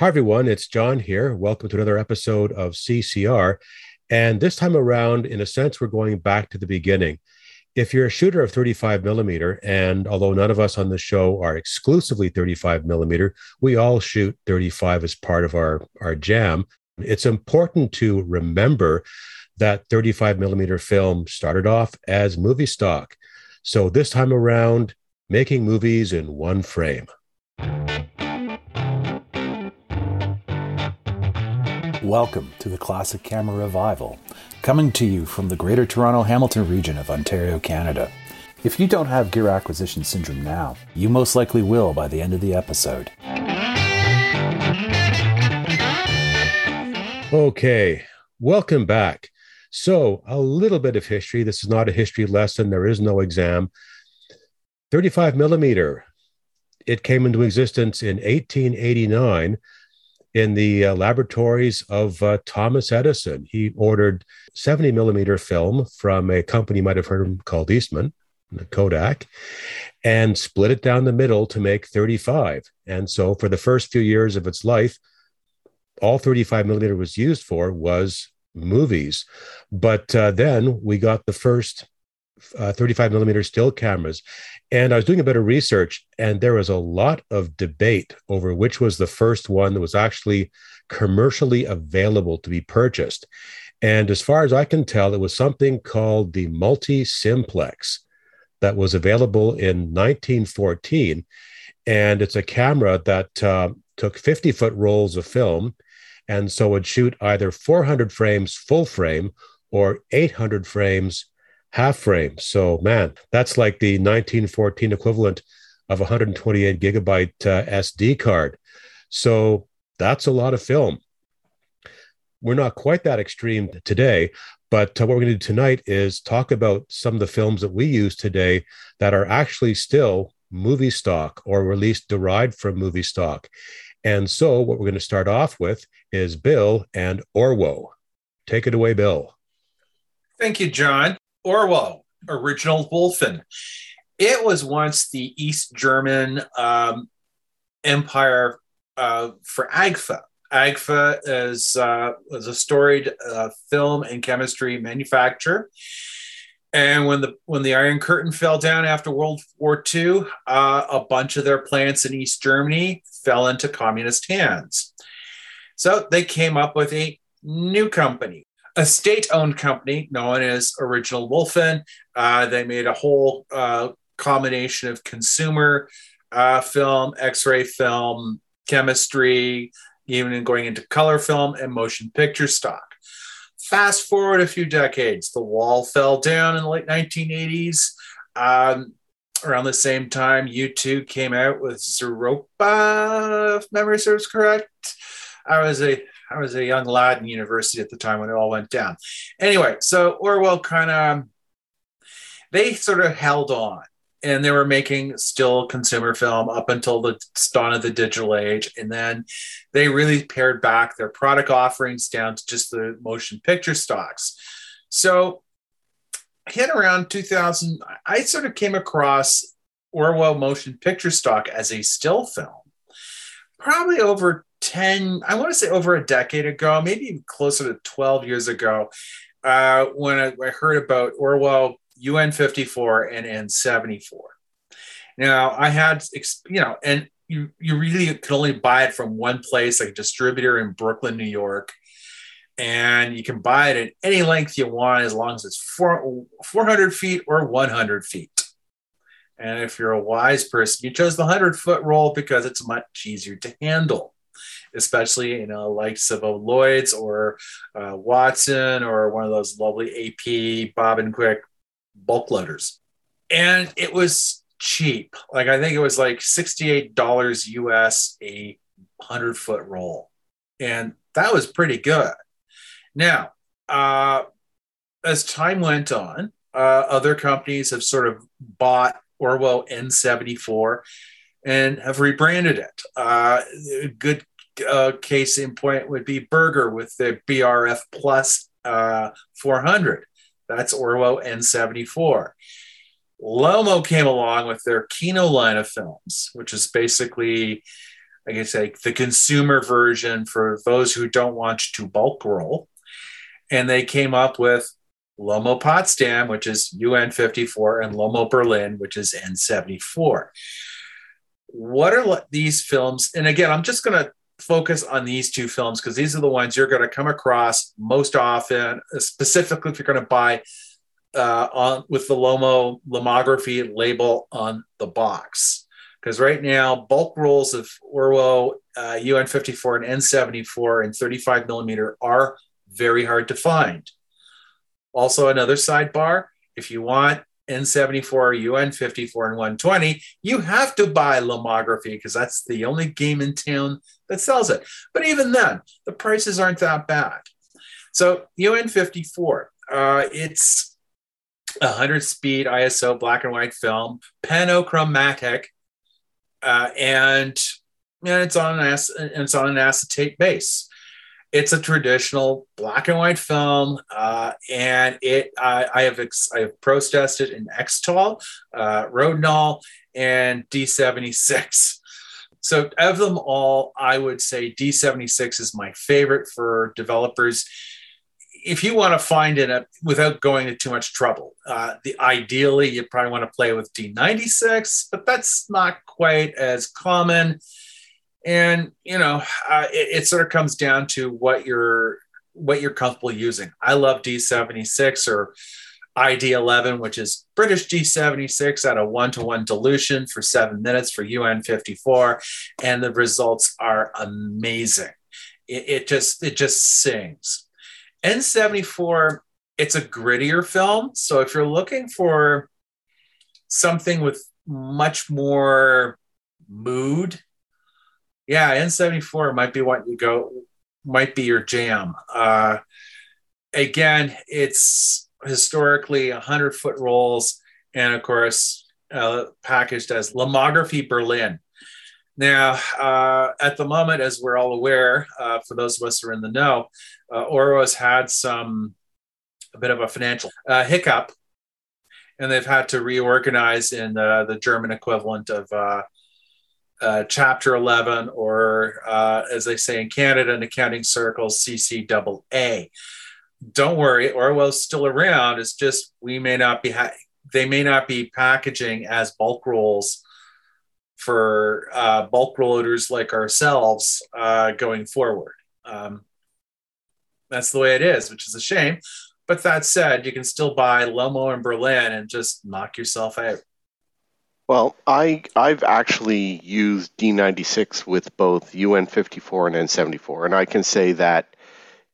Hi, everyone. It's John here. Welcome to another episode of CCR. And this time around, in a sense, we're going back to the beginning. If you're a shooter of 35 millimeter, and although none of us on the show are exclusively 35 millimeter, we all shoot 35 as part of our, our jam. It's important to remember that 35 millimeter film started off as movie stock. So this time around, making movies in one frame. Welcome to the Classic Camera Revival, coming to you from the Greater Toronto Hamilton region of Ontario, Canada. If you don't have gear acquisition syndrome now, you most likely will by the end of the episode. Okay, welcome back. So, a little bit of history. This is not a history lesson, there is no exam. 35 millimeter. It came into existence in 1889 in the uh, laboratories of uh, Thomas Edison. He ordered 70 millimeter film from a company you might have heard of called Eastman, Kodak, and split it down the middle to make 35. And so for the first few years of its life, all 35 millimeter was used for was movies. But uh, then we got the first uh, 35 millimeter still cameras. And I was doing a bit of research, and there was a lot of debate over which was the first one that was actually commercially available to be purchased. And as far as I can tell, it was something called the Multi Simplex that was available in 1914. And it's a camera that uh, took 50 foot rolls of film. And so would shoot either 400 frames full frame or 800 frames half frame. So, man, that's like the 1914 equivalent of 128 gigabyte uh, SD card. So, that's a lot of film. We're not quite that extreme today, but uh, what we're going to do tonight is talk about some of the films that we use today that are actually still movie stock or released derived from movie stock. And so, what we're going to start off with is Bill and Orwo. Take it away, Bill. Thank you, John. Orwo, original Wolfen. It was once the East German um, empire uh, for AGFA. AGFA is, uh, was a storied uh, film and chemistry manufacturer. And when the when the Iron Curtain fell down after World War II, uh, a bunch of their plants in East Germany fell into communist hands. So they came up with a new company a state-owned company known as Original Wolfen. Uh, they made a whole uh, combination of consumer uh, film, X-ray film, chemistry, even going into color film and motion picture stock. Fast forward a few decades, the wall fell down in the late 1980s. Um, around the same time, U2 came out with Zooropa, if memory serves correct. I was a I was a young lad in university at the time when it all went down. Anyway, so Orwo kind of they sort of held on and they were making still consumer film up until the dawn of the digital age and then they really pared back their product offerings down to just the motion picture stocks so hit around 2000 i sort of came across orwo motion picture stock as a still film probably over 10, I want to say over a decade ago, maybe even closer to 12 years ago, uh, when I, I, heard about Orwo UN 54 and N74. Now, I had, you know, and you, you really could only buy it from one place, like a distributor in Brooklyn, New York. And you can buy it at any length you want as long as it's four, 400 feet or 100 feet. And if you're a wise person, you chose the 100 foot roll because it's much easier to handle especially you know likes of Lloyd's or uh, Watson or one of those lovely AP Bobinquick bulk loaders. And it was cheap. Like I think it was like $68 US a 100 foot roll. And that was pretty good. Now, uh, as time went on, uh, other companies have sort of bought Orwo N74 and have rebranded it. Uh, good uh, case in point would be Bergger with the BRF Plus uh, 400. That's Orwo N74. Lomo came along with their Kino line of films, which is basically I like the consumer version for those who don't want to bulk roll. And they came up with Lomo Potsdam, which is UN 54, and Lomo Berlin, which is N74. What are these films? And again, I'm just going to focus on these two films because these are the ones you're going to come across most often, specifically if you're going to buy uh, on with the Lomo lomography label on the box. Because right now, bulk rolls of Orwo uh, UN54 and N74 and 35 millimeter are very hard to find. Also, another sidebar if you want N74, UN54, and 120, you have to buy lomography because that's the only game in town that sells it. But even then, the prices aren't that bad. So, UN54, uh, it's a 100 speed ISO black and white film, panchromatic, uh, and, and it's on an it's on an acetate base it's a traditional black and white film, uh, and it uh, I have ex- I have processed it in Xtol, uh, Rodinal, and D76. So of them all, I would say D76 is my favorite for developers. If you want to find it without going to too much trouble, uh, the ideally you probably want to play with D96, but that's not quite as common and you know uh, it, it, sort of comes down to what you're what you're comfortable using i love d76 or id11 which is british D76 at a one-to-one dilution for seven minutes for un54 and the results are amazing it, it just it just sings n74 it's a grittier film so if you're looking for something with much more mood yeah, N74 might be what you go, might be your jam. Uh, again, it's historically 100 foot rolls and, of course, uh, packaged as Lomography Berlin. Now, uh, at the moment, as we're all aware, uh, for those of us who are in the know, uh, Orwo has had some a bit of a financial uh, hiccup, and they've had to reorganize in uh, the German equivalent of uh, Chapter 11, or as they say in Canada in accounting circles, CCAA. Don't worry, Orwo's still around. It's just we may not be, ha- they may not be packaging as bulk rolls for uh, bulk loaders like ourselves uh, going forward. Um, that's the way it is, which is a shame. But that said, you can still buy Lomo in Berlin and just knock yourself out. Well, I I've actually used D96 with both UN54 and N74, and I can say that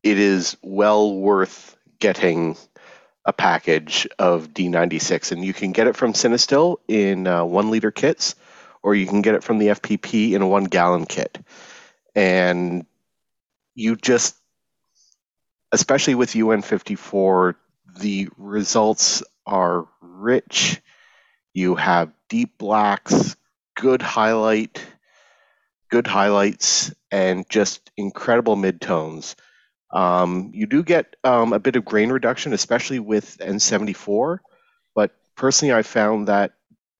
it is well worth getting a package of D96, and you can get it from Cinestill in uh, one liter kits, or you can get it from the FPP in a one gallon kit, and you just, especially with UN54, the results are rich you have deep blacks, good highlight, good highlights, and just incredible midtones. Um, you do get um, a bit of grain reduction, especially with N74. But personally, I found that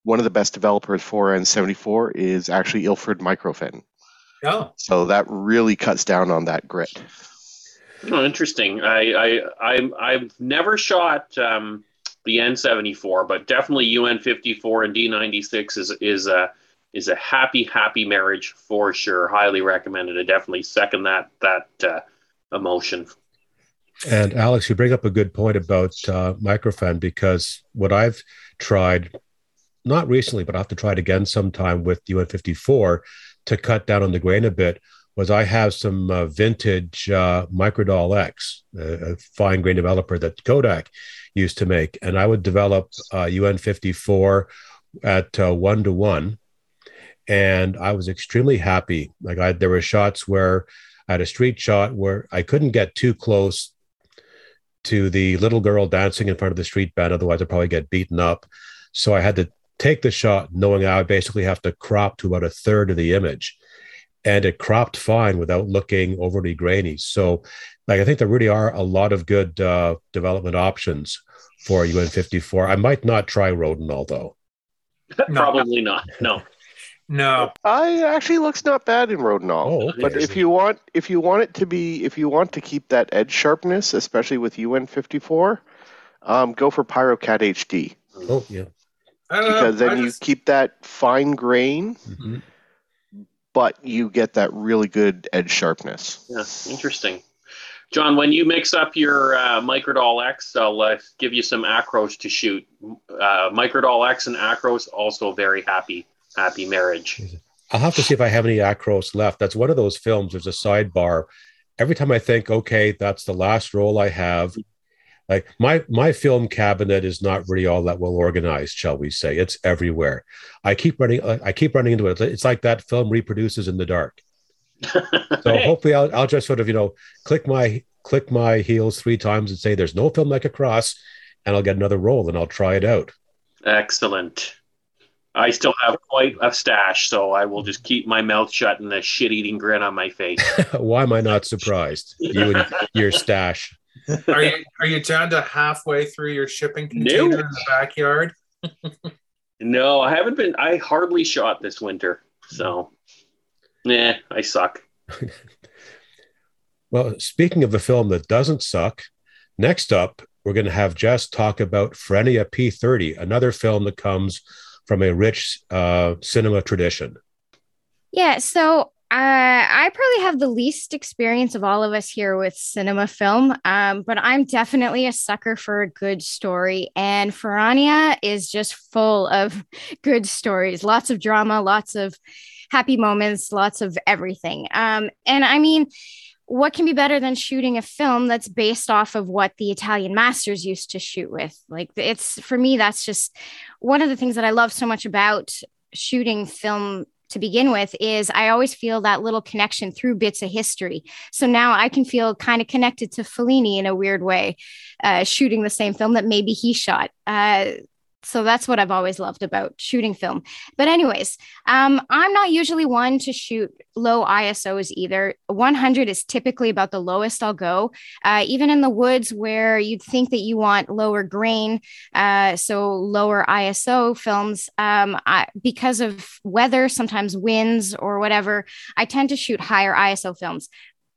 one of the best developers for N74 is actually Ilford Microphen. Oh. So that really cuts down on that grit. Oh, interesting. I, I, I I've never shot um, the N74, but definitely UN54 and D96 is is a is a happy happy marriage for sure. Highly recommended. I definitely second that that uh, emotion. And Alex, you bring up a good point about uh, microphen because what I've tried, not recently, but I have to try it again sometime with UN54 to cut down on the grain a bit. Was I have some uh, vintage uh, Microdol X, a, a fine grain developer that Kodak used to make, and I would develop uh, UN 54 at uh, one to one, and I was extremely happy. Like I, there were shots where I had a street shot where I couldn't get too close to the little girl dancing in front of the street band, otherwise I'd probably get beaten up. So I had to take the shot, knowing I would basically have to crop to about a third of the image and it cropped fine without looking overly grainy. So, like I think there really are a lot of good uh, development options for UN54. I might not try Rodinal though. Probably not. No. No. I actually looks not bad in Rodinal. Oh, okay. But if you want if you want it to be if you want to keep that edge sharpness, especially with UN54, um, go for PyroCat HD Oh, yeah. I know. because I then you keep that fine grain, Mhm. but you get that really good edge sharpness. Yeah, interesting. John, when you mix up your uh, Microdol X, I'll uh, give you some Acros to shoot. Uh, Microdol X and Acros also very happy, happy marriage. I'll have to see if I have any Acros left. That's one of those films. There's a sidebar. Every time I think, okay, that's the last roll I have. Like my my film cabinet is not really all that well organized, shall we say? It's everywhere. I keep running. Uh, I keep running into it. It's like that film reproduces in the dark. So hopefully, I'll, I'll just sort of you know click my click my heels three times and say, "There's no film like Acros," and I'll get another roll and I'll try it out. excellent. I still have quite a stash, so I will just keep my mouth shut and a shit-eating grin on my face. Why am I not surprised? You and your stash. are you are you down to halfway through your shipping No. container in the backyard? No, I haven't been. I hardly shot this winter, so nah, I suck. Well, speaking of the film that doesn't suck, next up, we're going to have Jess talk about Ferrania P30, another film that comes from a rich uh, cinema tradition. Yeah, so uh, I probably have the least experience of all of us here with cinema film, um, but I'm definitely a sucker for a good story. And Ferrania is just full of good stories, lots of drama, lots of happy moments, lots of everything. Um, and I mean, what can be better than shooting a film that's based off of what the Italian masters used to shoot with? Like, it's for me, that's just one of the things that I love so much about shooting film to begin with is I always feel that little connection through bits of history. So now I can feel kind of connected to Fellini in a weird way, uh, shooting the same film that maybe he shot. Uh, so that's what I've always loved about shooting film. But, anyways, um, I'm not usually one to shoot low ISOs either. 100 is typically about the lowest I'll go, uh, even in the woods where you'd think that you want lower grain, uh, so lower ISO films. Um, I, because of weather, sometimes winds or whatever, I tend to shoot higher ISO films.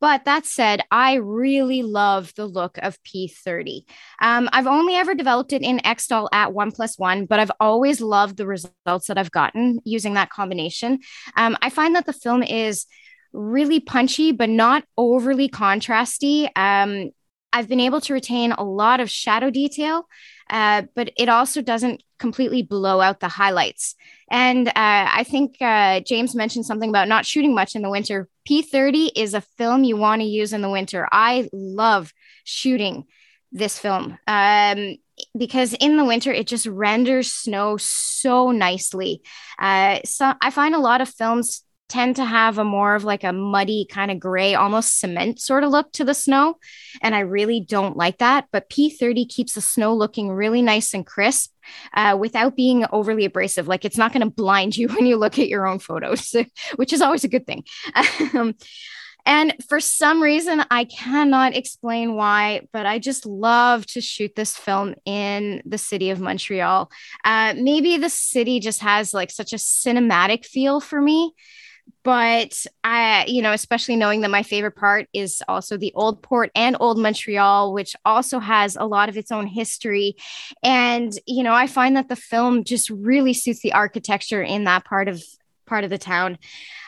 But that said, I really love the look of P30. Um, I've only ever developed it in Xtol at one plus one, but I've always loved the results that I've gotten using that combination. Um, I find that the film is really punchy, but not overly contrasty. Um, I've been able to retain a lot of shadow detail, uh, but it also doesn't completely blow out the highlights. And uh, I think uh, James mentioned something about not shooting much in the winter. P30 is a film you want to use in the winter. I love shooting this film um, because in the winter it just renders snow so nicely. Uh, so I find a lot of films tend to have a more of like a muddy kind of gray almost cement sort of look to the snow. And i really don't like that. But p30 keeps the snow looking really nice and crisp uh, without being overly abrasive. Like it's not going to blind you when you look at your own photos which is always a good thing. Um, and for some reason, I cannot explain why, but I just love to shoot this film in the city of Montreal. Uh, maybe the city just has like such a cinematic feel for me but I, you know, especially knowing that my favorite part is also the old port and old Montreal, which also has a lot of its own history. And, you know, I find that the film just really suits the architecture in that part of part of the town.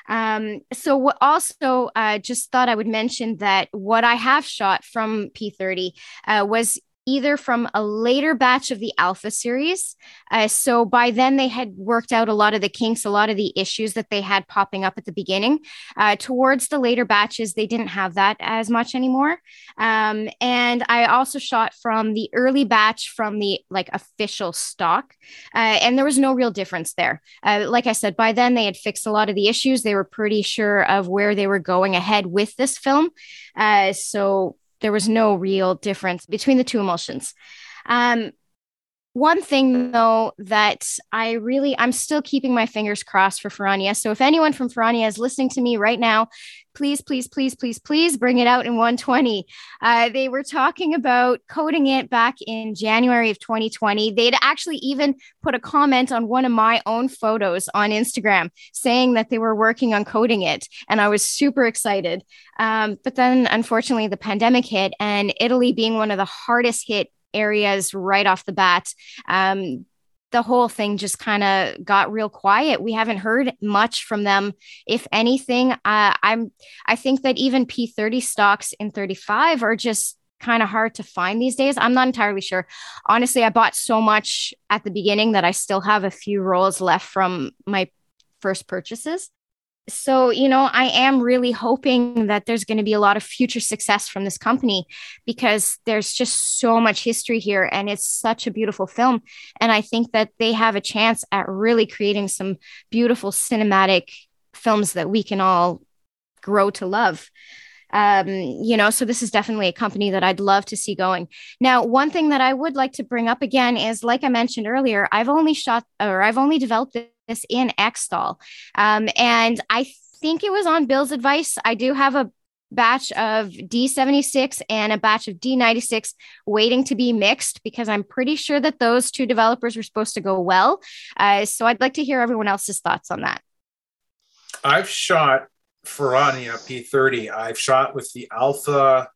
Um, so also uh, just thought I would mention that what I have shot from P30 uh, was either from a later batch of the Alpha series. Uh, so by then they had worked out a lot of the kinks, a lot of the issues that they had popping up at the beginning. Uh, towards the later batches, they didn't have that as much anymore. Um, and I also shot from the early batch from the like official stock, uh, and there was no real difference there. Uh, like I said, by then they had fixed a lot of the issues. They were pretty sure of where they were going ahead with this film. Uh, so there was no real difference between the two emulsions. Um, one thing though that I really I'm still keeping my fingers crossed for Ferrania. So if anyone from Ferrania is listening to me right now, please, please, please, please, please bring it out in 120. Uh, they were talking about coating it back in January of 2020. They'd actually even put a comment on one of my own photos on Instagram saying that they were working on coating it. And I was super excited. Um, but then, unfortunately, the pandemic hit, and Italy being one of the hardest hit areas right off the bat. Um, the whole thing just kind of got real quiet. We haven't heard much from them. If anything, uh, I'm I think that even P30 stocks in 35 are just kind of hard to find these days. I'm not entirely sure. Honestly, I bought so much at the beginning that I still have a few rolls left from my first purchases so you know i am really hoping that there's going to be a lot of future success from this company because there's just so much history here and it's such a beautiful film and i think that they have a chance at really creating some beautiful cinematic films that we can all grow to love um, you know, so this is definitely a company that I'd love to see going. Now, one thing that I would like to bring up again is, like I mentioned earlier, I've only shot or I've only developed this in Xtol, um, and I think it was on Bill's advice. I do have a batch of D76 and a batch of D96 waiting to be mixed because I'm pretty sure that those two developers were supposed to go well. Uh, so I'd like to hear everyone else's thoughts on that. I've shot Ferrania P30. I've shot with the Alpha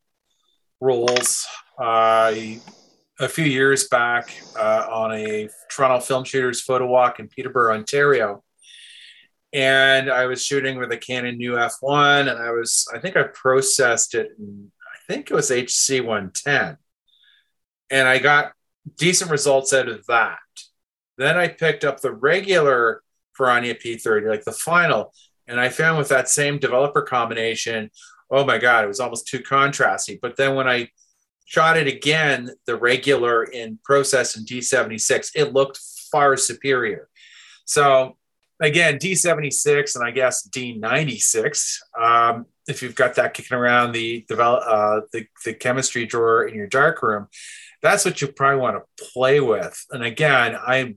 rolls uh, a few years back uh, on a Toronto Film Shooters photo walk in Peterborough, Ontario. And I was shooting with a Canon new F1, and I was, I think I processed it, in, I think it was HC 110. And I got decent results out of that. Then I picked up the regular Ferrania P30, like the final, and I found with that same developer combination, oh my God, it was almost too contrasty. But then when I shot it again, the regular in process in D76, it looked far superior. So again, D76 and I guess D96, um, if you've got that kicking around the develop uh, the, the chemistry drawer in your dark room, that's what you probably want to play with. And again, I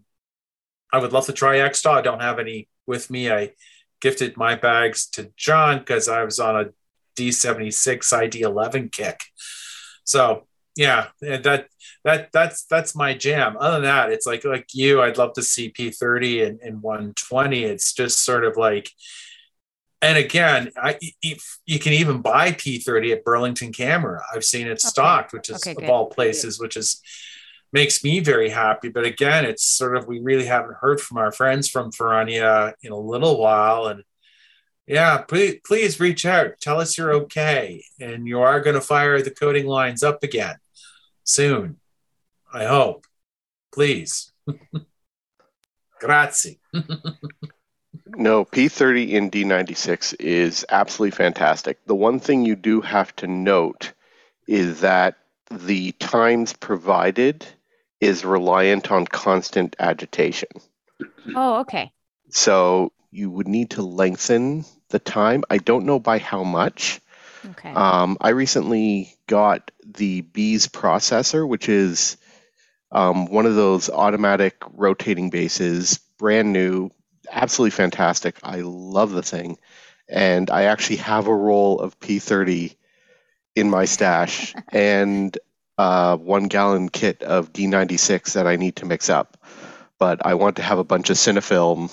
I would love to try Xtol. I don't have any with me. I gifted my bags to John because I was on a D76 ID11 kick. So yeah, that that that's that's my jam. Other than that, it's like like you, I'd love to see P30 and, and 120. It's just sort of like, and again, I you can even buy P30 at Burlington Camera. I've seen it stocked, which is okay, of all places, which is makes me very happy. But again, it's sort of we really haven't heard from our friends from Ferrania in a little while, and yeah, please please reach out. Tell us you're okay, and you are going to fire the coating lines up again soon. I hope. Please. Grazie. no, P30 in D96 is absolutely fantastic. The one thing you do have to note is that the times provided is reliant on constant agitation. Oh, okay. So you would need to lengthen the time. I don't know by how much. Okay. Um, I recently got the Bees processor, which is um, one of those automatic rotating bases, brand new, absolutely fantastic. I love the thing. And I actually have a roll of P30 in my stash and uh, one gallon kit of D96 that I need to mix up. But I want to have a bunch of Cinefilm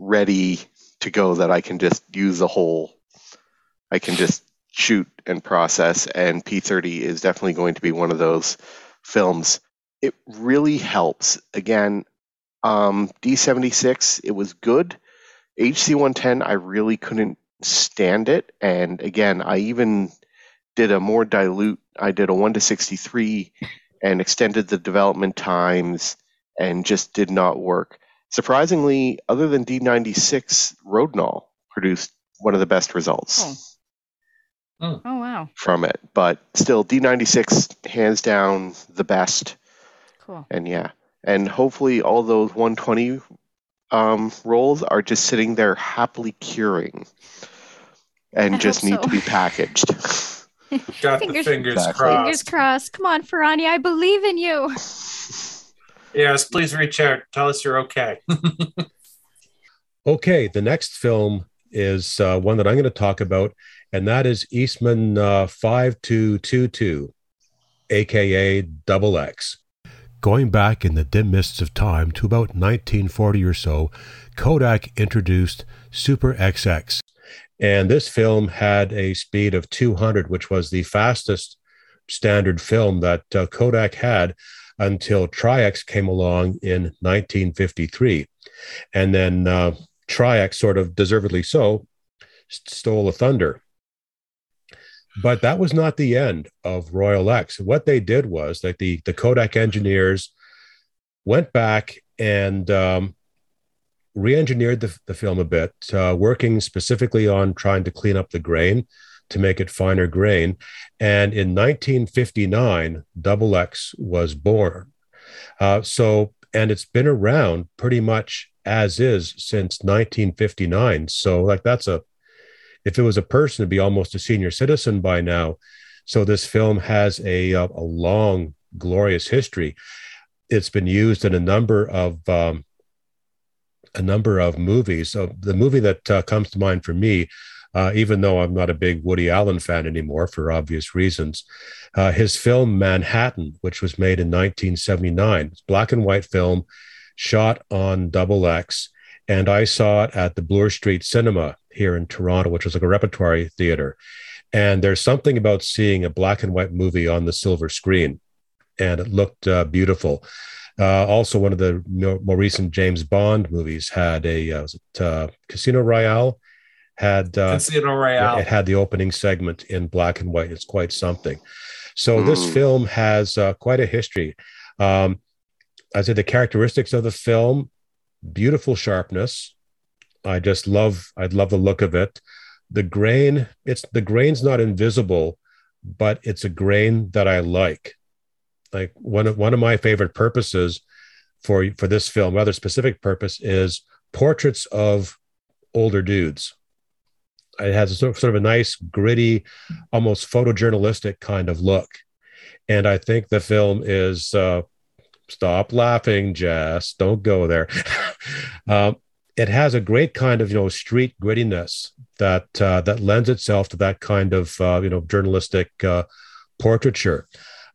ready to go that I can just use the whole. I can just shoot and process, and P30 is definitely going to be one of those films. It really helps. Again, um, D76, it was good. HC110, I really couldn't stand it. And again, I even did a more dilute I did a 1 to 63 and extended the development times and just did not work. Surprisingly, other than D96, Rodinal produced one of the best results. Oh. Oh. oh wow. From it. But still D96 hands down the best. Cool. And yeah. And hopefully all those 120 um, rolls are just sitting there happily curing and I just need so. to be packaged. Got fingers, the fingers crossed. Fingers crossed. Come on, Ferrani, I believe in you. Yes, please reach out. Tell us you're okay. okay, the next film is uh, one that I'm going to talk about, and that is Eastman uh, 5222, aka Double X. Going back in the dim mists of time to about 1940 or so, Kodak introduced Super XX. And this film had a speed of 200, which was the fastest standard film that uh, Kodak had until Tri-X came along in 1953. And then uh, Tri-X, sort of deservedly so, stole the thunder. But that was not the end of Royal X. What they did was that the, the Kodak engineers went back and um, re-engineered the, the film a bit, uh, working specifically on trying to clean up the grain to make it finer grain. And in 1959, Double X was born. Uh, so, and it's been around pretty much as is since 1959. So, like, that's a, if it was a person, it'd be almost a senior citizen by now. So, this film has a, a, a long, glorious history. It's been used in a number of um, a number of movies. So the movie that uh, comes to mind for me, uh, even though I'm not a big Woody Allen fan anymore for obvious reasons, uh, his film Manhattan, which was made in 1979, it's black and white film, shot on double X, and I saw it at the Bloor Street Cinema here in Toronto, which was like a repertory theater. And there's something about seeing a black and white movie on the silver screen, and it looked uh, beautiful. Uh, also, one of the more recent James Bond movies had a uh, it, uh, Casino Royale. Had uh, Casino Royale. It had the opening segment in black and white. It's quite something. So mm. this hmm. film has uh, quite a history. Um, I said the characteristics of the film: beautiful sharpness. I just love. I love the look of it. The grain. It's the grain's not invisible, but it's a grain that I like like one of one of my favorite purposes for for this film, rather specific purpose, is portraits of older dudes. It has sort of, a nice, gritty, almost photojournalistic kind of look, and I think the film is. Uh, stop laughing, Jess. Don't go there. um, it has a great kind of you know street grittiness that uh, that lends itself to that kind of uh, you know journalistic uh, portraiture.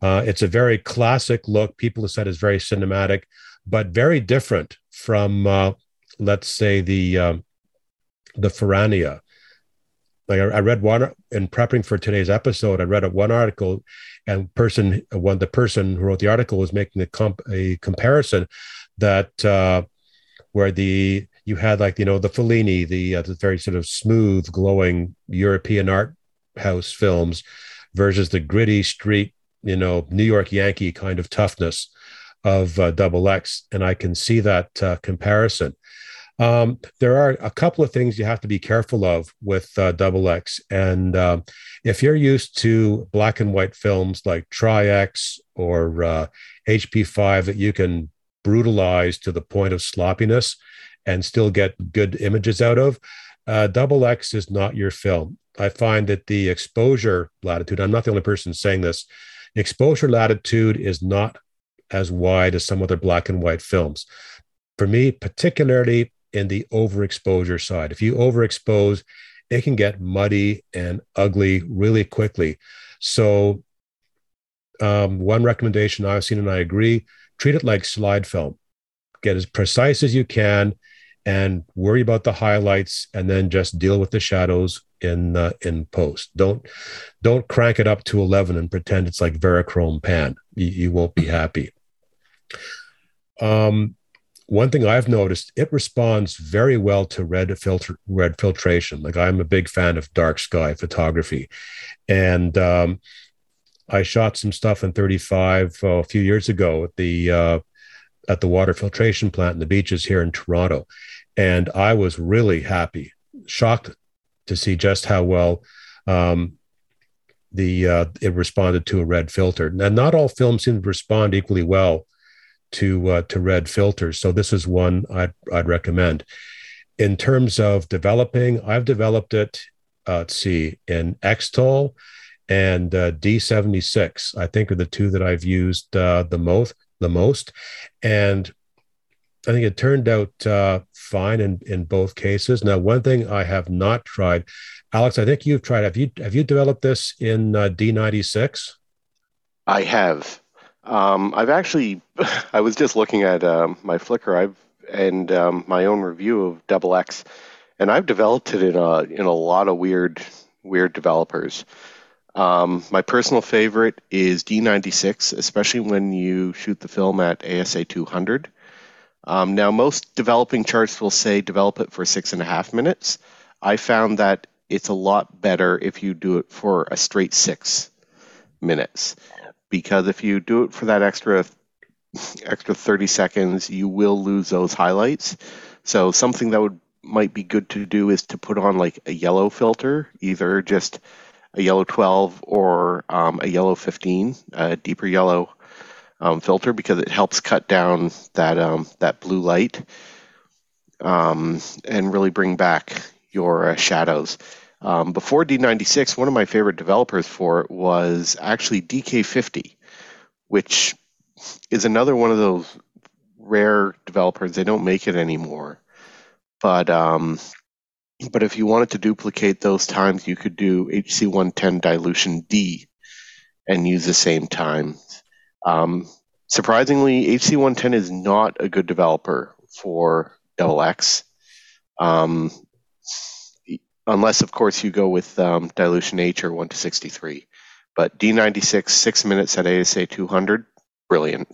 Uh, it's a very classic look. People have said it's very cinematic, but very different from, uh, let's say, the um, the Ferrania. Like I, I, read one in prepping for today's episode. I read one article, and person one the person who wrote the article was making a, comp, a comparison that uh, where the you had like you know the Fellini, the, uh, the very sort of smooth, glowing European art house films, versus the gritty street you know, New York Yankee kind of toughness of uh, Double X, and I can see that uh, comparison. Um, there are a couple of things you have to be careful of with uh, Double X, and um, if you're used to black and white films like Tri-X or HP5 uh, that you can brutalize to the point of sloppiness and still get good images out of, uh, Double X is not your film. I find that the exposure latitude, I'm not the only person saying this, exposure latitude is not as wide as some other black and white films. For me, particularly in the overexposure side, if you overexpose, it can get muddy and ugly really quickly. So, um, one recommendation I've seen, and I agree, treat it like slide film. Get as precise as you can and worry about the highlights and then just deal with the shadows in uh, in post. Don't don't crank it up to 11 and pretend it's like Verichrome pan. You, you won't be happy. Um, one thing I've noticed, it responds very well to red filter red filtration. Like I'm a big fan of dark sky photography, and um, I shot some stuff in 35 uh, a few years ago at the uh, at the water filtration plant in the beaches here in Toronto, and I was really happy, shocked to see just how well um, the uh, it responded to a red filter. Now, not all films seem to respond equally well to uh, to red filters, so this is one I'd I'd recommend. In terms of developing, I've developed it. Uh, let's see, in Xtol and uh, D76. I think are the two that I've used uh, the most the most, and I think it turned out uh, fine in, in both cases. Now, one thing I have not tried, Alex, I think you've tried. Have you have you developed this in uh, D96? I have. Um, I've actually, I was just looking at um, my Flickr. I've and um, my own review of Double X, and I've developed it in a in a lot of weird weird developers. Um, my personal favorite is D96, especially when you shoot the film at ASA 200. Um, now, most developing charts will say develop it for six and a half minutes. I found that it's a lot better if you do it for a straight six minutes, because if you do it for that extra extra 30 seconds, you will lose those highlights. So something that would might be good to do is to put on like a yellow filter, either just a yellow 12 or um, a yellow 15, a deeper yellow um, filter, because it helps cut down that um, that blue light um, and really bring back your uh, shadows. Um, before D96, one of my favorite developers for it was actually DK50, which is another one of those rare developers. They don't make it anymore, but um, but if you wanted to duplicate those times, you could do HC110 dilution D and use the same time. Um, surprisingly, HC110 is not a good developer for double X. Um, unless, of course, you go with um, dilution H or 1 to 63. But D96, six minutes at ASA 200, brilliant.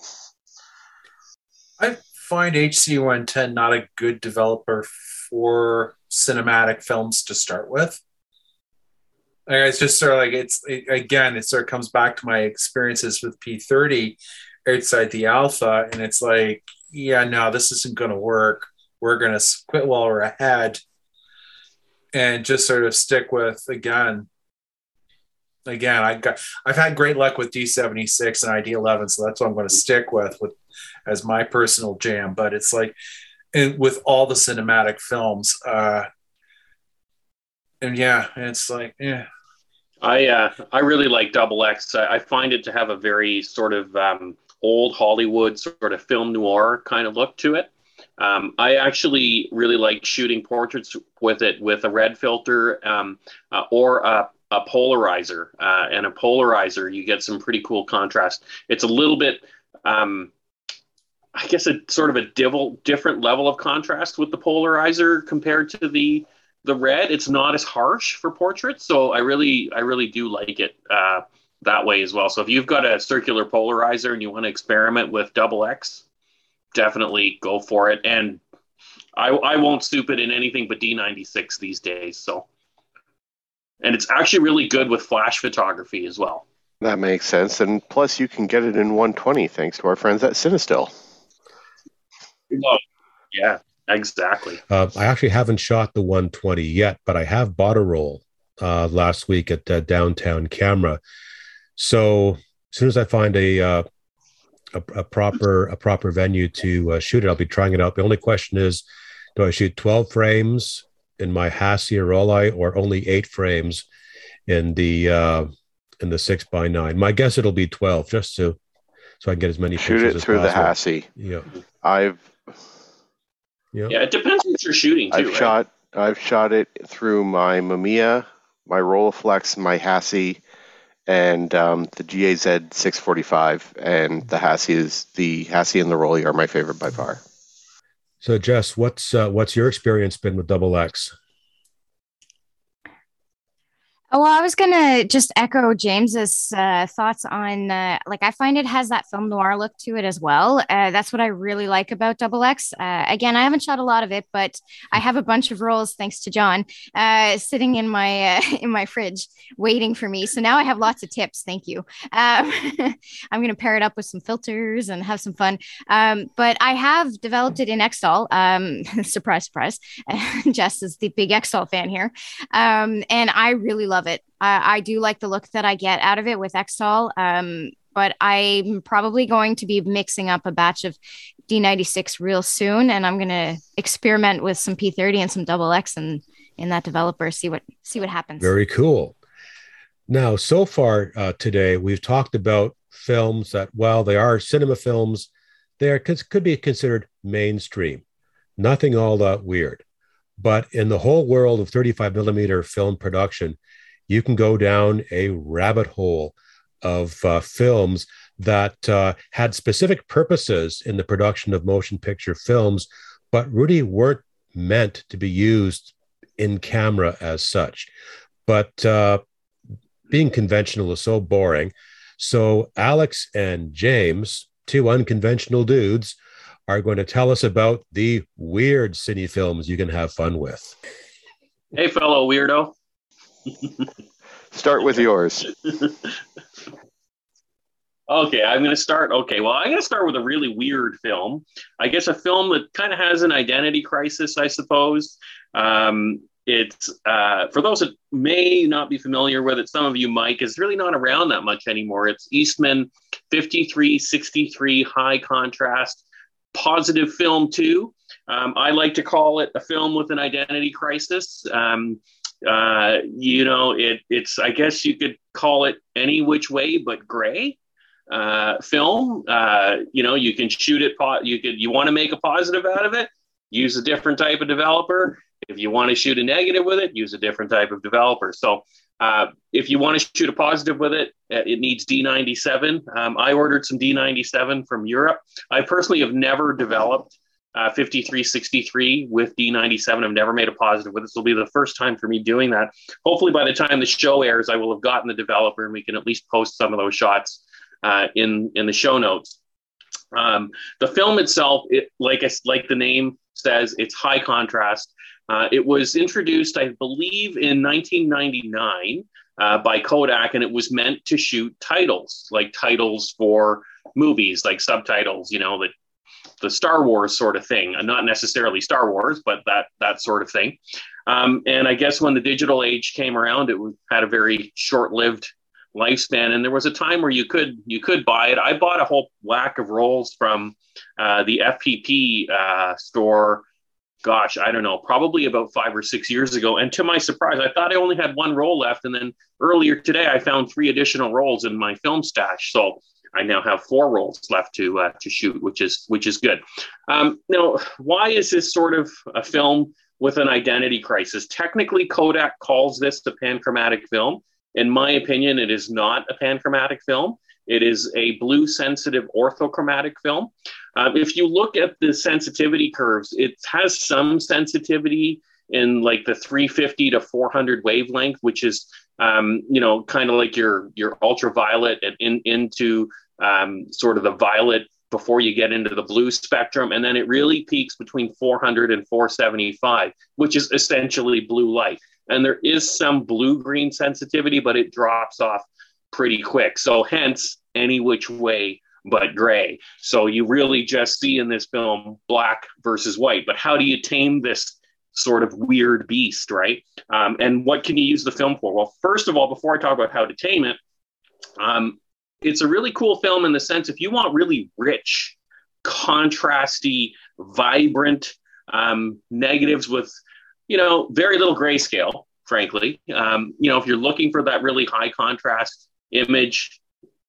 I find HC110 not a good developer for cinematic films to start with. It's just sort of like it's it, again, it sort of comes back to my experiences with P30 outside the alpha, and it's like, yeah, no, this isn't going to work. We're going to quit while we're ahead, and just sort of stick with again. Again, I got I've had great luck with D76 and ID11, so that's what I'm going to stick with with as my personal jam. But it's like and with all the cinematic films. Uh, and yeah, it's like yeah. I uh, I really like Double X. I, I find it to have a very sort of um, old Hollywood sort of film noir kind of look to it. Um, I actually really like shooting portraits with it with a red filter um, uh, or a, a polarizer. Uh, and a polarizer, you get some pretty cool contrast. It's a little bit um, I guess a sort of a different level of contrast with the polarizer compared to the the red. It's not as harsh for portraits, so I really I really do like it uh, that way as well. So if you've got a circular polarizer and you want to experiment with double X, definitely go for it. And I I won't stoop it in anything but D96 these days. So and it's actually really good with flash photography as well. That makes sense, and plus you can get it in 120 thanks to our friends at Cinestill. Oh, yeah, exactly. Uh, I actually haven't shot the 120 yet, but I have bought a roll uh, last week at uh, Downtown Camera. So as soon as I find a uh, a, a, proper a proper venue to uh, shoot it, I'll be trying it out. The only question is, do I shoot 12 frames in my Hassi or Rollei, or only eight frames in the uh, in the six by nine? My guess it'll be 12, just to so I can get as many shoot it through the Hassi. Yeah, I've yeah. yeah, it depends what you're shooting too. I've right? shot I've shot it through my Mamiya, my Rolleiflex, my Hassi, and um, the GAZ 645. And the Hassi is the Hassi and the Rollei are my favorite by far. So, Jess, what's uh, what's your experience been with Double X? Well, I was gonna just echo James's uh, thoughts on uh, like I find it has that film noir look to it as well. Uh, that's what I really like about Double X. Uh, again, I haven't shot a lot of it, but I have a bunch of rolls thanks to John uh, sitting in my uh, in my fridge waiting for me. So now I have lots of tips. Thank you. Um, I'm gonna pair it up with some filters and have some fun. Um, but I have developed it in Xtol. Um, surprise, surprise. Jess is the big Xtol fan here, um, and I really love love it. I, I do like the look that I get out of it with Xtol. Um, but I'm probably going to be mixing up a batch of D96 real soon, and I'm going to experiment with some P30 and some double X and in that developer, see what see what happens. Very cool. Now, so far uh, today, we've talked about films that, while they are cinema films they are could be considered mainstream, nothing all that weird. But in the whole world of 35 millimeter film production, you can go down a rabbit hole of uh, films that uh, had specific purposes in the production of motion picture films, but really weren't meant to be used in camera as such. But uh, being conventional is so boring. So, Alex and James, two unconventional dudes, are going to tell us about the weird cine films you can have fun with. Hey, fellow weirdo. Start with yours. Okay, I'm going to start. Okay, well, I'm going to start with a really weird film. I guess a film that kind of has an identity crisis, I suppose. Um, it's uh, for those that may not be familiar with it, some of you might, is really not around that much anymore. It's Eastman 5363 high contrast positive film, too. Um, I like to call it a film with an identity crisis. Um, uh, you know, it, it's, I guess you could call it any which way but gray uh, film. Uh, you know, you can shoot it. Po- you could you want to make a positive out of it, use a different type of developer. If you want to shoot a negative with it, use a different type of developer. So uh, if you want to shoot a positive with it, uh, it needs D97. Um, I ordered some D97 from Europe. I personally have never developed uh, 5363 with D97. I've never made a positive with it. This will be the first time for me doing that. Hopefully, by the time the show airs, I will have gotten the developer and we can at least post some of those shots uh, in in the show notes. Um, the film itself, it, like like the name says, it's high contrast. Uh, it was introduced, I believe, in 1999 uh, by Kodak, and it was meant to shoot titles, like titles for movies, like subtitles, you know, that the Star Wars sort of thing, not necessarily Star Wars, but that that sort of thing. Um, and I guess when the digital age came around, it had a very short-lived lifespan. And there was a time where you could you could buy it. I bought a whole whack of rolls from uh, the FPP uh, store. Gosh, I don't know, probably about five or six years ago. And to my surprise, I thought I only had one roll left. And then earlier today, I found three additional rolls in my film stash. So I now have four rolls left to uh, to shoot, which is which is good. Um, now, why is this sort of a film with an identity crisis? Technically, Kodak calls this the panchromatic film. In my opinion, it is not a panchromatic film. It is a blue sensitive orthochromatic film. Um, if you look at the sensitivity curves, it has some sensitivity in like the 350 to 400 wavelength, which is um, you know kind of like your your ultraviolet and in, into um, sort of the violet before you get into the blue spectrum, and then it really peaks between 400 and 475, which is essentially blue light and there is some blue green sensitivity, but it drops off pretty quick. So, hence, any which way but gray. So, you really just see in this film black versus white. But how do you tame this sort of weird beast, right? Um, and what can you use the film for? Well, first of all, before I talk about how to tame it, um, it's a really cool film in the sense if you want really rich, contrasty, vibrant um, negatives with you know, very little grayscale, frankly. Um, you know, if you're looking for that really high contrast image,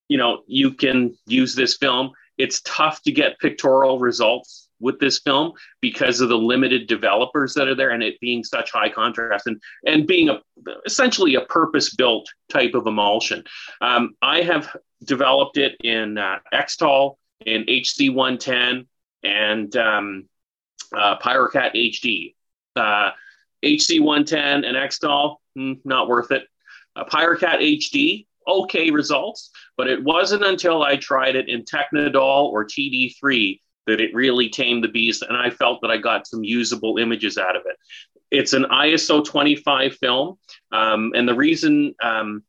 you know, you can use this film. It's tough to get pictorial results with this film because of the limited developers that are there and it being such high contrast and, and being a, essentially a purpose built type of emulsion. Um, I have developed it in uh, Xtol, in HC110, and um, uh, PyroCat HD. Uh, HC110 and Xtol, mm, not worth it. Uh, PyroCat HD, okay results, but it wasn't until I tried it in Technidol or TD3 that it really tamed the beast, and I felt that I got some usable images out of it. It's an ISO 25 film, um, and the reason um,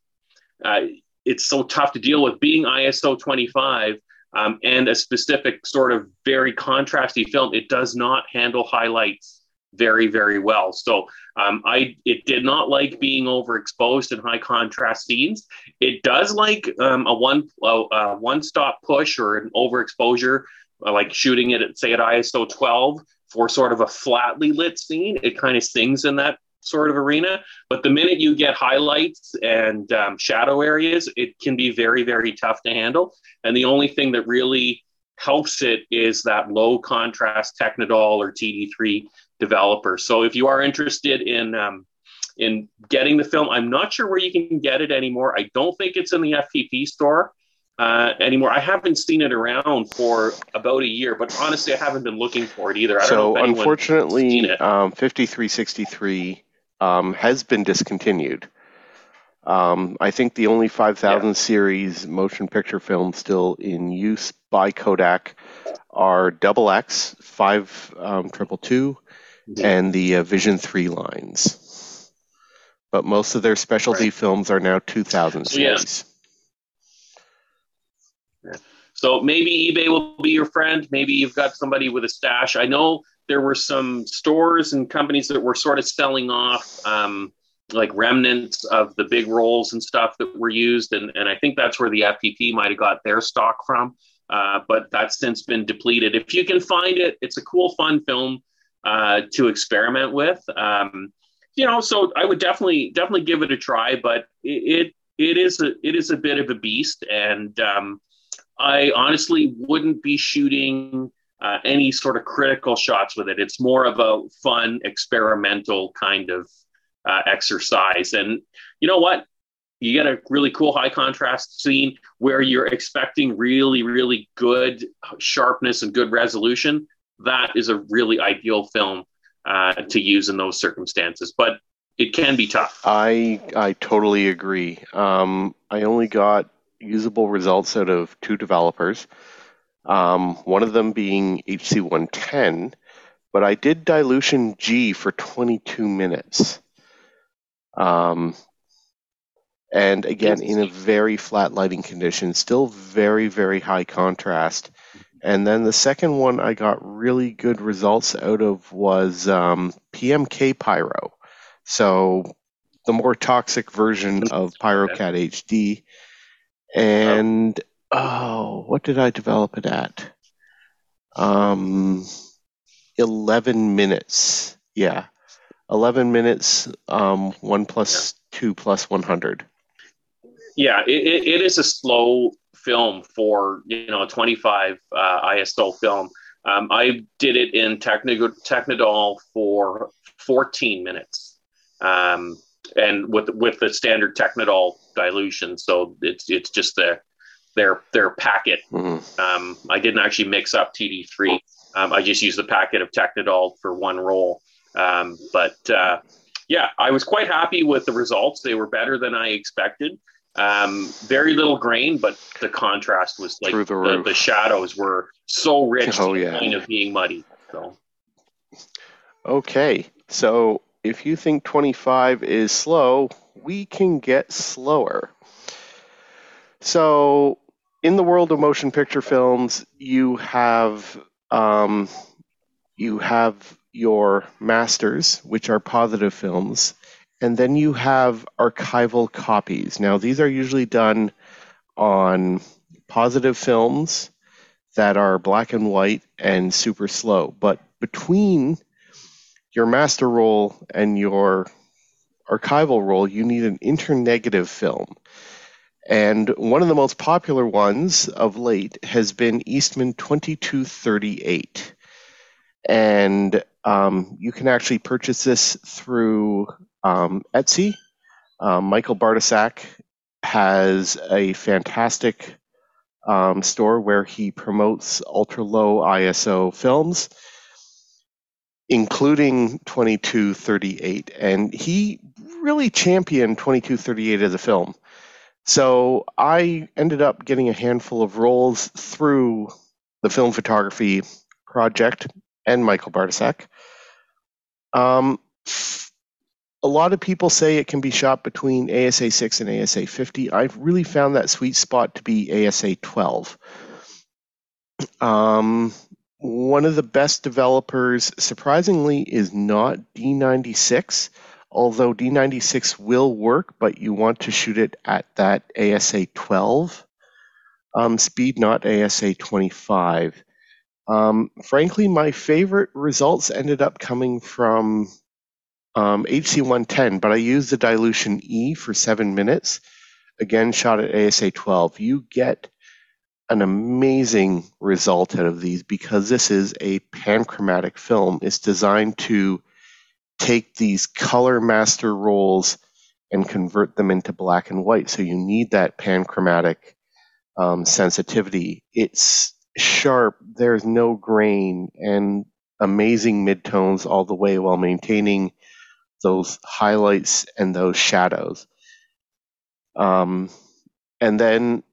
uh, it's so tough to deal with being ISO 25 um, and a specific sort of very contrasty film, it does not handle highlights very very well so um, i it did not like being overexposed in high contrast scenes it does like um, a one uh, one stop push or an overexposure like shooting it at say at iso 12 for sort of a flatly lit scene it kind of sings in that sort of arena but the minute you get highlights and um, shadow areas it can be very very tough to handle and the only thing that really helps it is that low contrast Technidol or TD3 developer. So if you are interested in um, in getting the film, I'm not sure where you can get it anymore. I don't think it's in the FPP store uh, anymore. I haven't seen it around for about a year, but honestly, I haven't been looking for it either. so unfortunately, um, 5363 um, has been discontinued. Um, I think the only 5000 yeah. series motion picture films still in use by Kodak are Double X, Five um, Triple Two, mm-hmm. and the uh, Vision Three lines. But most of their specialty right. films are now 2000 series. Yeah. So maybe eBay will be your friend. Maybe you've got somebody with a stash. I know there were some stores and companies that were sort of selling off. Um, like remnants of the big rolls and stuff that were used. And, and I think that's where the FPP might have got their stock from. Uh, but that's since been depleted. If you can find it, it's a cool, fun film uh, to experiment with. Um, you know, so I would definitely definitely give it a try. But it it, it is a it is a bit of a beast, and um, I honestly wouldn't be shooting uh, any sort of critical shots with it. It's more of a fun, experimental kind of uh, exercise. And you know what? You get a really cool high contrast scene where you're expecting really, really good sharpness and good resolution. That is a really ideal film uh, to use in those circumstances. But it can be tough. I I totally agree. Um, I only got usable results out of two developers. Um, one of them being HC110, but I did dilution G for 22 minutes. Um, and again, in a very flat lighting condition, still very, very high contrast. And then the second one I got really good results out of was um, PMK Pyro. So the more toxic version of PyroCat HD. And oh, what did I develop it at? Um, 11 minutes. Yeah. 11 minutes, um, 1 plus. 2 plus 100. Yeah, it, it is a slow film for, you know, a 25 uh, ISO film. Um, I did it in Technidol for 14 minutes. Um, and with with the standard Technidol dilution, so it's it's just the their their packet. Mm-hmm. Um, I didn't actually mix up TD3. Um, I just used the packet of Technidol for one roll. Um, but uh, yeah, I was quite happy with the results. They were better than I expected. Um, very little grain, but the contrast was like the, the, the, shadows were so rich oh, to the yeah. point of being muddy. So okay, so if you think 25 is slow, we can get slower. So in the world of motion picture films, you have um, you have your masters, which are positive films, and then you have archival copies. Now, these are usually done on positive films that are black and white and super slow. But between your master roll and your archival roll, you need an internegative film. And one of the most popular ones of late has been Eastman 2238. And um, you can actually purchase this through um, Etsy. Um, Michael Bartasak has a fantastic um, store where he promotes ultra low ISO films, including 2238. And he really championed 2238 as a film. So I ended up getting a handful of rolls through the film photography project and Michael Bartasak. Um, a lot of people say it can be shot between ASA 6 and ASA 50. I've really found that sweet spot to be ASA 12. Um, one of the best developers, surprisingly, is not D96, although D96 will work, but you want to shoot it at that ASA 12 um, speed, not ASA 25. Um, frankly, my favorite results ended up coming from um, HC110, but I used the dilution E for seven minutes. Again, shot at ASA 12. You get an amazing result out of these because this is a panchromatic film. It's designed to take these color master rolls and convert them into black and white. So you need that panchromatic um, sensitivity. It's sharp, there's no grain, and amazing midtones all the way while maintaining those highlights and those shadows. Um, and then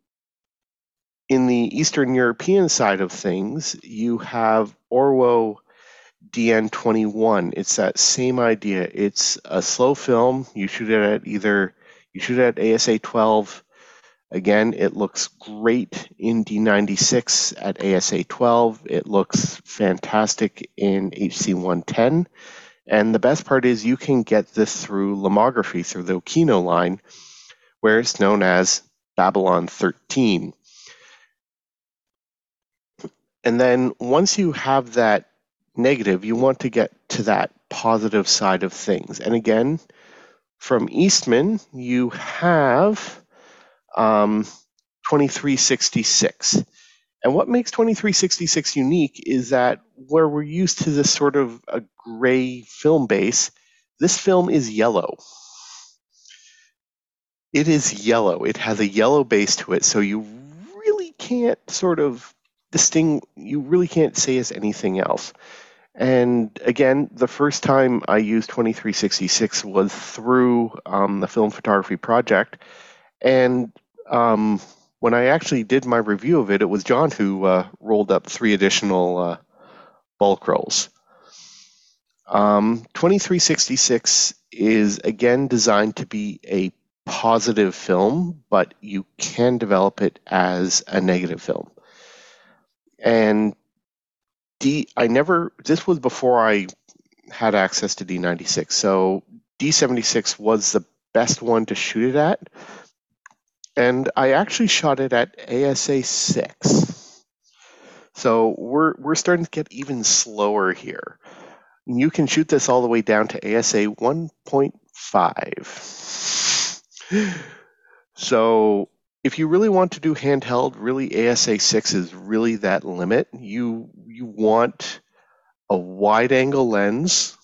in the Eastern European side of things, you have Orwo DN21. It's that same idea. It's a slow film. You shoot it at either you shoot it at ASA 12. Again, it looks great in D96 at ASA 12. It looks fantastic in HC 110. And the best part is you can get this through lomography through the Okino line, where it's known as Babylon 13. And then once you have that negative, you want to get to that positive side of things. And again, from Eastman, you have um, 2366. And what makes 2366 unique is that where we're used to this sort of a gray film base, this film is yellow. It is yellow. It has a yellow base to it, so you really can't sort of distinct you really can't say is anything else. And again, the first time I used 2366 was through um, the Film Photography Project. And um, when I actually did my review of it, it was John who uh, rolled up three additional uh, bulk rolls. Um, 2366 is again designed to be a positive film, but you can develop it as a negative film and D I never this was before I had access to D96. So D76 was the best one to shoot it at. And I actually shot it at ASA 6. So we're we're starting to get even slower here. You can shoot this all the way down to ASA 1.5. So if you really want to do handheld, really ASA six is really that limit. You you want a wide angle lens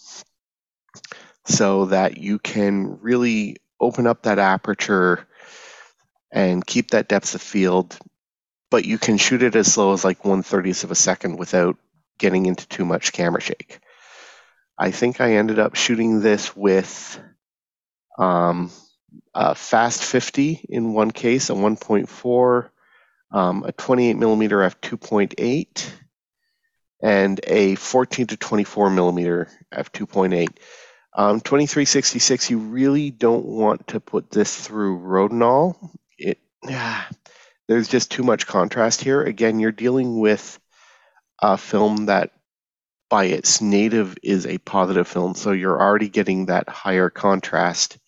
so that you can really open up that aperture and keep that depth of field, but you can shoot it as slow as like one thirtieth of a second without getting into too much camera shake. I think I ended up shooting this with um, a fast 50 in one case, a 1.4, um, a 28 millimeter f2.8, and a 14 to 24 millimeter f2.8. Um, 2366, you really don't want to put this through Rodinal. It, ah, there's just too much contrast here. Again, you're dealing with a film that by its native is a positive film, so you're already getting that higher contrast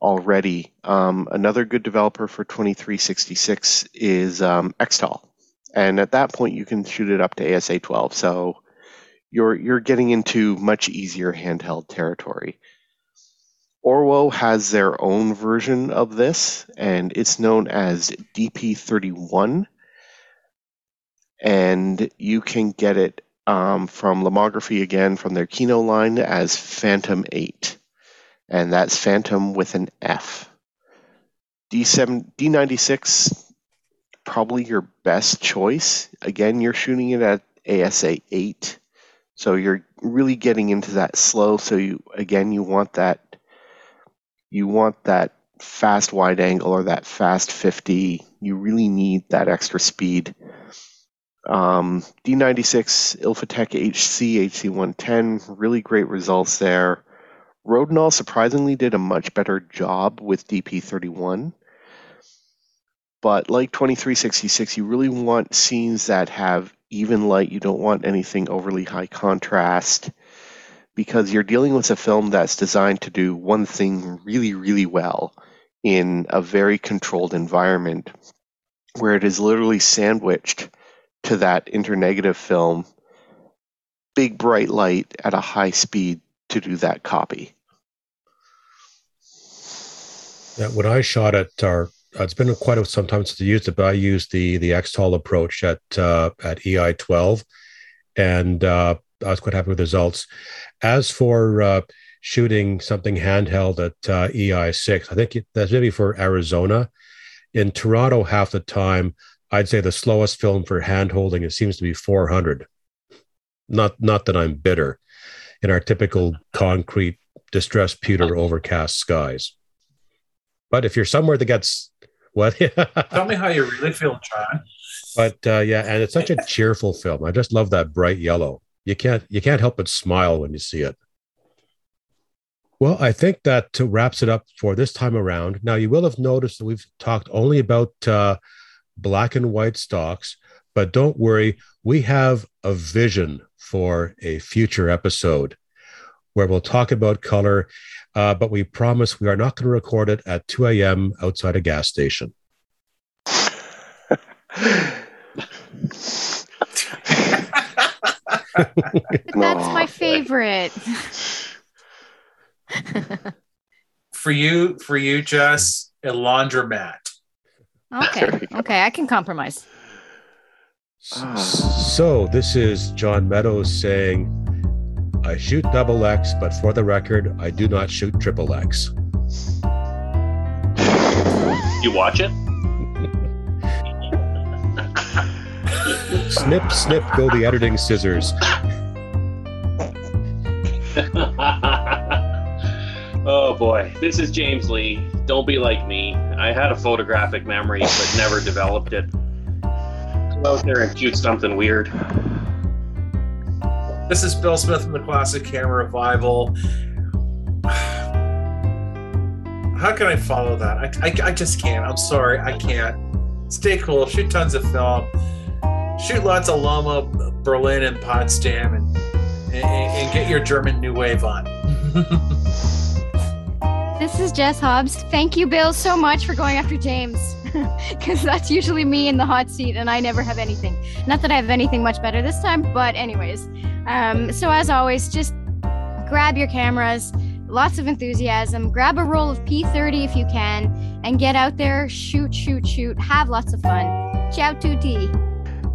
already. Um, another good developer for 2366 is um, Xtol, and at that point you can shoot it up to ASA 12. So you're you're getting into much easier handheld territory. Orwo has their own version of this, and it's known as DP31. And you can get it um, from Lomography again from their Kino line as Fantôme 8 and that's Fantôme with an F. D7 D96 probably your best choice. Again, you're shooting it at ASA 8. So you're really getting into that slow so you again you want that you want that fast wide angle or that fast 50. You really need that extra speed. Um, D96 Ilfotec HC HC110 really great results there. Rodinal surprisingly did a much better job with DP31. But like 2366, you really want scenes that have even light. You don't want anything overly high contrast because you're dealing with a film that's designed to do one thing really, really well in a very controlled environment where it is literally sandwiched to that internegative film, big bright light at a high speed to do that copy. Yeah, when I shot at our uh, it's been quite a, some time since I used it, but I used the the XTOL approach at uh, at EI twelve, and uh, I was quite happy with the results. As for uh, shooting something handheld at uh, EI six, I think that's maybe for Arizona. In Toronto, half the time, I'd say the slowest film for hand holding it seems to be four hundred. Not not that I'm bitter, in our typical concrete distressed pewter overcast skies. But if you're somewhere that gets what? Tell me how you really feel, John. But uh, yeah, and it's such a cheerful film. I just love that bright yellow. You can't you can't help but smile when you see it. Well, I think that wraps it up for this time around. Now, you will have noticed that we've talked only about uh, black and white stocks, but don't worry, we have a vision for a future episode where we'll talk about color, uh, but we promise we are not going to record it at 2 a.m. outside a gas station. That's my favorite. for you, for you, Jess, a laundromat. Okay. Okay. I can compromise. So this is John Meadows saying, I shoot double X, but for the record, I do not shoot triple X. You watch it? snip, snip, go the editing scissors. oh boy, this is James Lee. Don't be like me. I had a photographic memory, but never developed it. Go out there and shoot something weird. This is Bill Smith from the Classic Camera Revival. How can I follow that? I, I, I just can't. I'm sorry. I can't. Stay cool. Shoot tons of film. Shoot lots of Loma, Berlin, and Potsdam, and, and, and get your German New Wave on. This is Jess Hobbs. Thank you, Bill, so much for going after James. Because that's usually me in the hot seat, and I never have anything. Not that I have anything much better this time, but, anyways. Um, so, as always, just grab your cameras, lots of enthusiasm, grab a roll of P30 if you can, and get out there, shoot, shoot, shoot, have lots of fun. Ciao, tutti.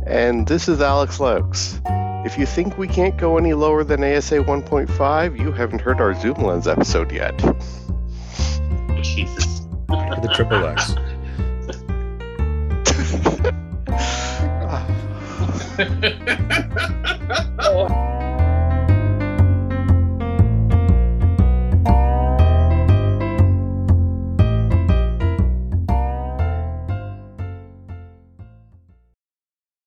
And this is Alex Luyckx. If you think we can't go any lower than ASA 1.5, you haven't heard our zoom lens episode yet. Jesus. The triple X. oh.